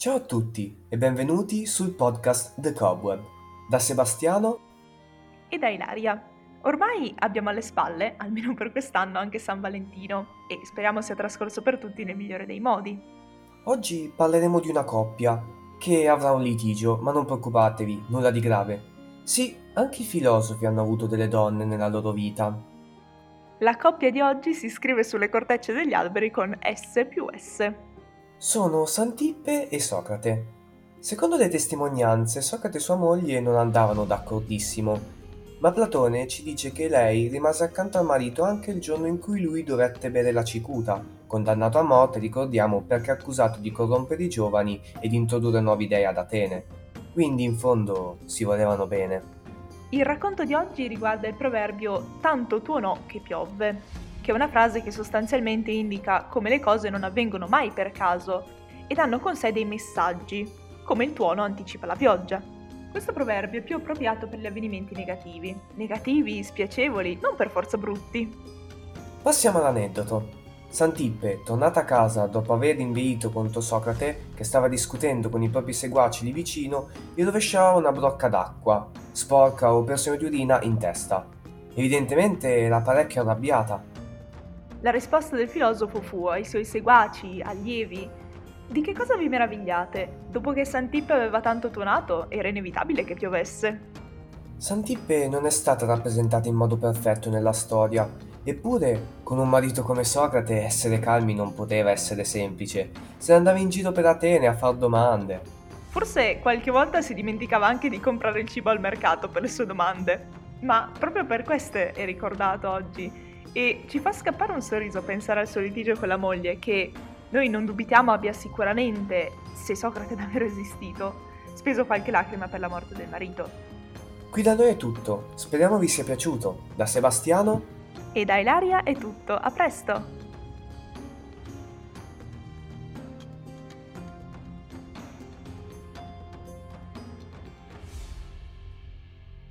Ciao a tutti e benvenuti sul podcast The Cobweb. Da Sebastiano e da Ilaria. Ormai abbiamo alle spalle, almeno per quest'anno, anche San Valentino e speriamo sia trascorso per tutti nel migliore dei modi. Oggi parleremo di una coppia che avrà un litigio, ma non preoccupatevi, nulla di grave. Sì, anche i filosofi hanno avuto delle donne nella loro vita. La coppia di oggi si scrive sulle cortecce degli alberi con S più S sono Santippe e Socrate. Secondo le testimonianze, Socrate e sua moglie non andavano d'accordissimo, ma Platone ci dice che lei rimase accanto al marito anche il giorno in cui lui dovette bere la cicuta, condannato a morte, ricordiamo, perché accusato di corrompere i giovani e di introdurre nuove idee ad Atene. Quindi in fondo si volevano bene. Il racconto di oggi riguarda il proverbio tanto tuonò che piove, che è una frase che sostanzialmente indica come le cose non avvengono mai per caso ed hanno con sé dei messaggi, come il tuono anticipa la pioggia. Questo proverbio è più appropriato per gli avvenimenti negativi, negativi, spiacevoli, non per forza brutti. Passiamo all'aneddoto. Santippe, tornata a casa dopo aver inveito contro Socrate, che stava discutendo con i propri seguaci lì vicino, gli rovesciava una brocca d'acqua, sporca o persino di urina, in testa. Evidentemente era parecchio arrabbiata la risposta del filosofo fu ai suoi seguaci, allievi, di che cosa vi meravigliate? Dopo che Santippe aveva tanto tuonato, era inevitabile che piovesse. Santippe non è stata rappresentata in modo perfetto nella storia, eppure con un marito come Socrate essere calmi non poteva essere semplice. Se ne andava in giro per Atene a far domande. Forse qualche volta si dimenticava anche di comprare il cibo al mercato per le sue domande, ma proprio per queste è ricordato oggi e ci fa scappare un sorriso pensare al suo litigio con la moglie che noi non dubitiamo abbia sicuramente, se Socrate davvero esistito, speso qualche lacrima per la morte del marito. Qui da noi è tutto, speriamo vi sia piaciuto. Da Sebastiano e da Ilaria è tutto, a presto!